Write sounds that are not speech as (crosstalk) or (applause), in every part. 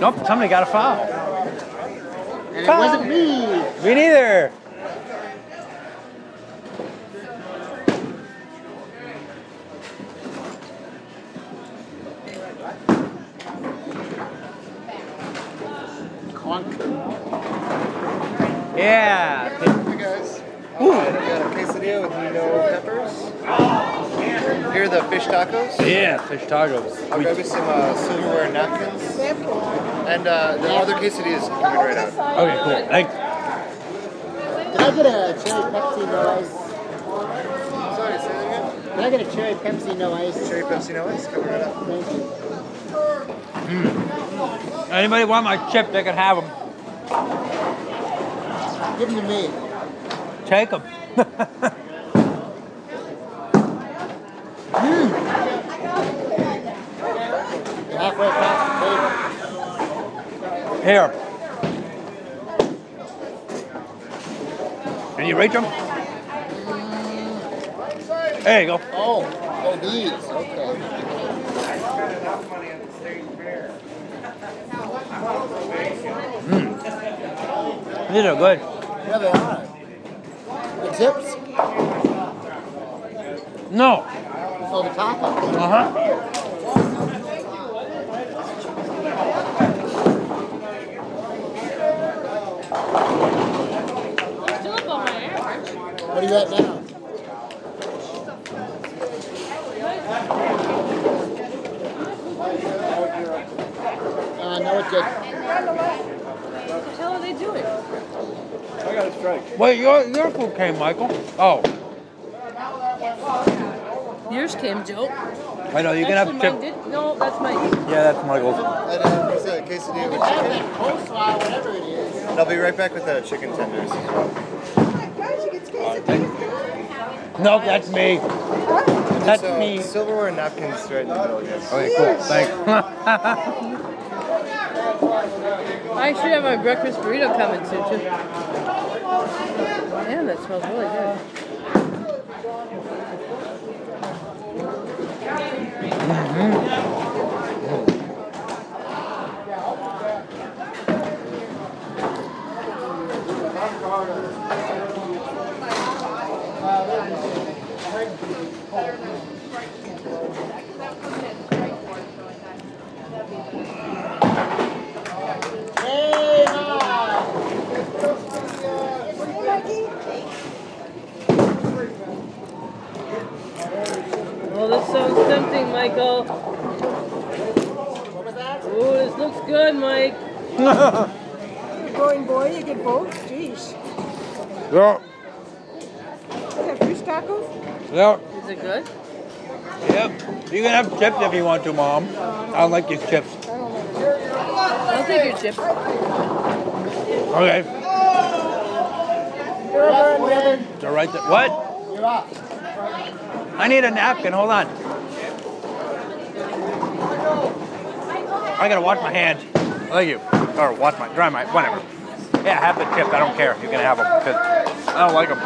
Nope, somebody got a foul. And it wasn't me. Me neither. Clunk. Yeah. Guys. Uh, I got a quesadilla with no peppers. Here are the fish tacos. Yeah, fish tacos. I'll grab you some uh, silverware napkins. And uh, the other quesadillas coming right out. Okay, cool. Thanks. Can I get a cherry Pepsi no ice? Sorry, say that again? Can I get a cherry Pepsi no ice? Cherry Pepsi no ice coming right out. Thank you. Anybody want my chip, they can have them. Give them to me. Take them. You're (laughs) halfway across the table. Here. Can you reach them? There you go. Oh, oh, these. Okay. These are good. Yeah, they are. The tips? No. Oh, the taco? Uh huh. Still up on my average. What are you at now? Uh, no, it did. What the hell are they doing? I got a strike. Wait, your your food came, Michael. Oh, Yours came, Joe. I know you can Actually, have mine chip. did. No, that's mine. Yeah, that's Michael's. And uh, what's that quesadilla with chicken? that coleslaw, whatever it is. And I'll be right back with the chicken tenders as well. Nope, that's me. That's so, me. Silverware napkins right in the middle, yes. Okay, cool. Thanks. I should have my breakfast burrito coming soon too. Man, that smells really good. Hey, hi. Oh, this sounds tempting, Michael. What was that? Oh, this looks good, Mike. Going boy, you get both? Jeez. yeah, Is that fish tacos? yeah, Is it good? yep. You can have chips if you want to, Mom. I don't like these chips. I'll take your chips. Okay. You're up, brother. They're right there. What? You're up. I need a napkin. Hold on. I gotta wash my hands. Thank you. Or wash my, dry my, whatever. Yeah, have the chips. I don't care. If You can have them because I don't like them.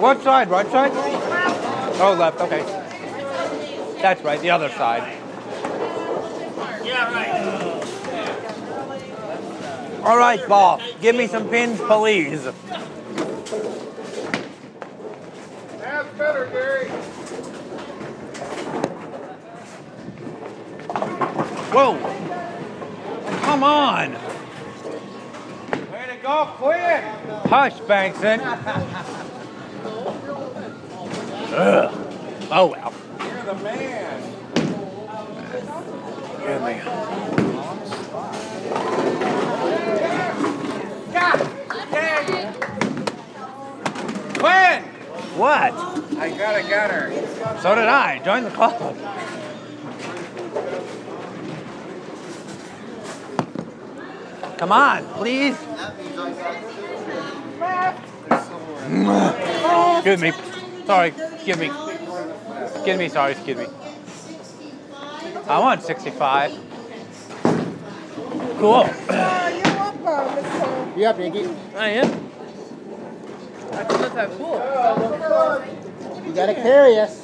What side? Right side? Oh, left. Okay. That's right. The other side. Yeah, right. All right, boss. Give me some pins, please. That's better, Gary. Whoa! Come on! Way to go, quick! Hush, Bankson. Ugh. Oh well. You're the man. Give me. Quinn! What? I got a gunner. So did I. Join the club. Come on, please. Excuse me. Sorry. Excuse me. Excuse me. Sorry. Excuse me. I want 65. Cool. You're up, Mr. You up, Nicky? I am. I forgot that cool. You gotta carry us.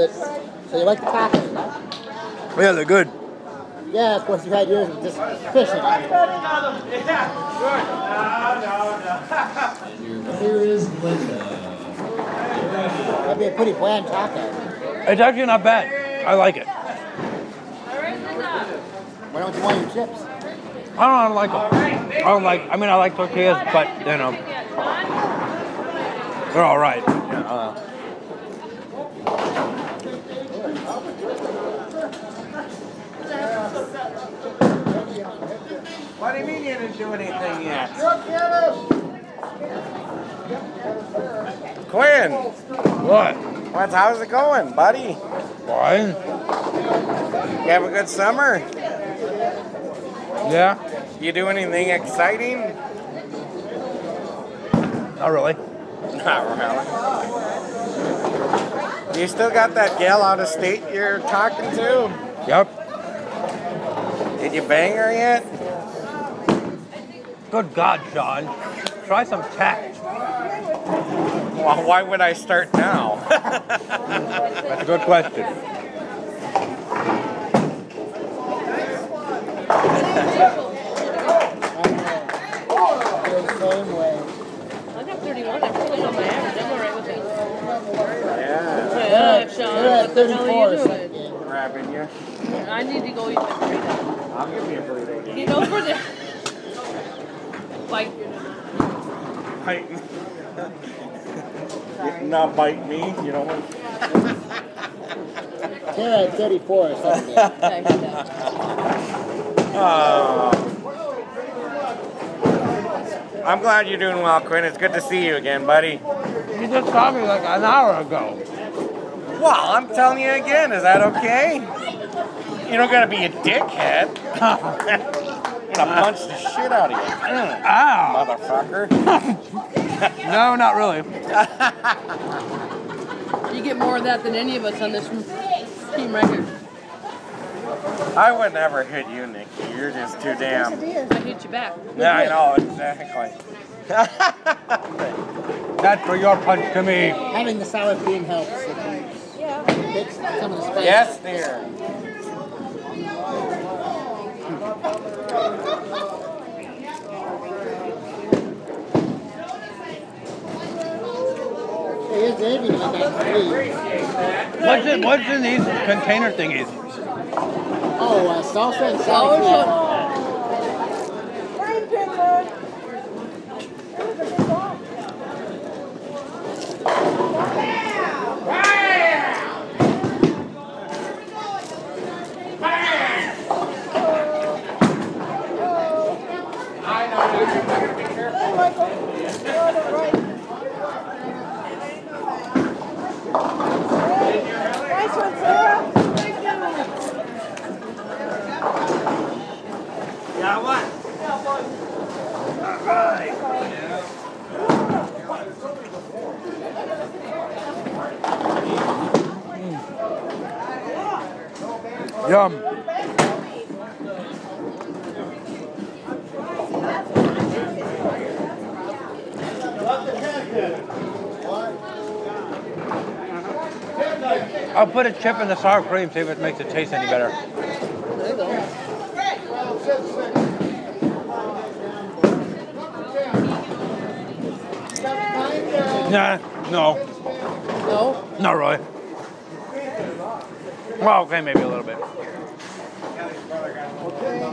So so you like the tacos, huh? Yeah, they're good. Yeah, of course you had yours with just fishing. Your winner is Linda. That'd be a pretty bland taco. It's actually not bad. I like it. Why don't you want your chips? I don't, I don't like them. I don't like. I mean, I like tortillas, but you know, they're all right. Yeah, uh, do you mean you didn't do anything yet? Quinn, what? what's how's it going, buddy? Fine. You have a good summer? Yeah. You do anything exciting? Not really. Not really. You still got that gal out of state you're talking to? Yep. Did you bang her yet? Good God, Sean. Try some tact. Well, why would I start now? (laughs) That's a good question. I feel the same way. I got 31. I'm still on my average. I'm alright with that. yeah, Yeah, Sean. What the hell 34 are you doing? grabbing you. I need to go eat my burrito. I'll give you a burrito. Get over there. Like, Biting. Not bite me, you know. You're (laughs) at 34 or something. Oh. (laughs) I'm glad you're doing well, Quinn. It's good to see you again, buddy. You just saw me like an hour ago. Well, I'm telling you again, is that okay? You don't gotta be a dickhead. (laughs) I'm gonna punch the shit out of you. Ow! Motherfucker. (laughs) No, not really. (laughs) You get more of that than any of us on this team record. I would never hit you, Nikki. You're just too damn. I hit you back. Yeah, I know, exactly. (laughs) That's for your punch to me. Having the sour cream helps. Yeah. some of the spice. yes, dear. Here's Davey on that three. What's in, what's in these container thingies? Oh, uh, salsa and sour Oh, cream. Frying pan, Lord. That was a big ball. Hey, Michael. You're on the right. Nice one, Sarah. Thank you. Yum. I'll put a chip in the sour cream, see if it makes it taste any better. Nah, no, No? not really. Well, okay, maybe a little bit.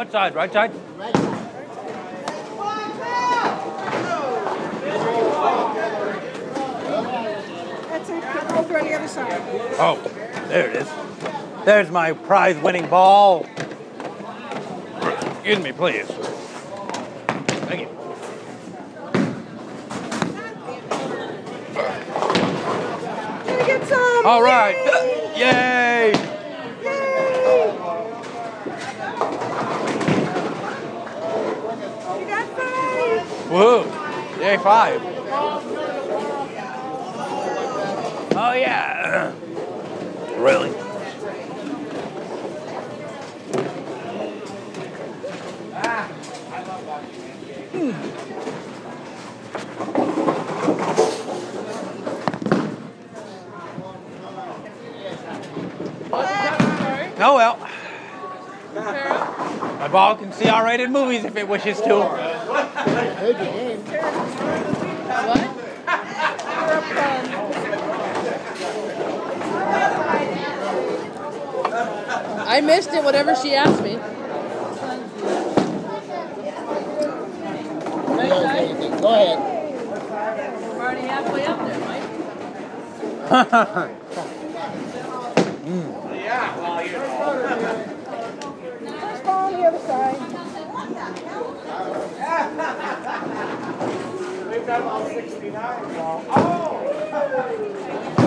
what side? Right side? Right side. That's it. Over on the other side. Oh, there it is. There's my prize-winning ball. Excuse me, please. Thank you. Can I get some? All right. (laughs) Yay! You got Woo! Yay, five. Oh, yeah. (clears throat) Really? Oh, well. My ball can see R-rated movies if it wishes to. Heard. I missed it, whatever she asked me. You don't say anything. Go ahead. We're already halfway up there, Mike. First ball on the other side. Am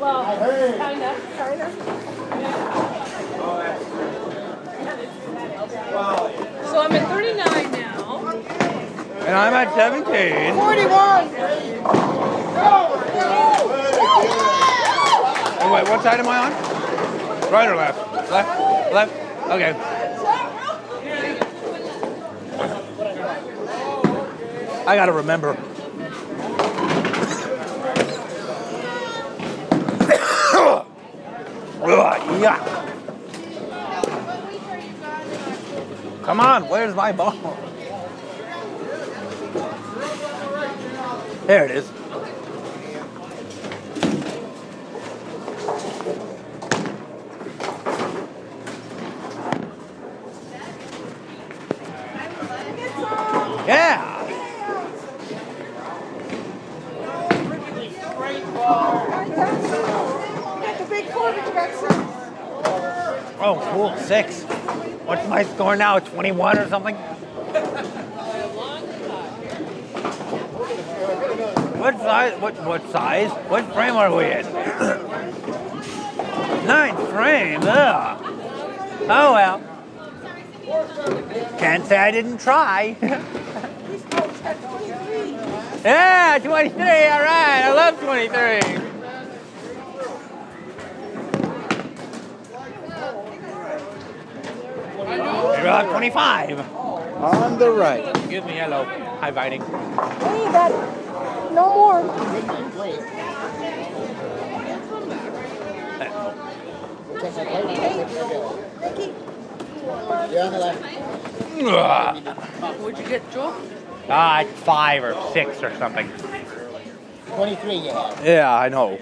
Well, Hey. kind of. Kind of. So I'm at 39 now. And I'm at 17. 41. Oh, wait, what side am I on? Right or left? Left? Left? Okay. I gotta remember. Come on, where's my ball? There it is. Yeah. Right Corbett, you got. Oh, cool. Six. What's my score now? 21 or something? What size? What what size? What frame are we in? (coughs) Ninth frame. Ugh. Oh well. Can't say I didn't try. He's he's got 23. yeah, 23. All right. I love 23. Maybe I'll have 25. On the right. Excuse me. Hello. Hi, biting. Hey, you got no more. Wait. Check my plate. Ricky, You're on the left. What'd you get, Joel? Ah, five or six or something. 23 you have. Yeah, I know.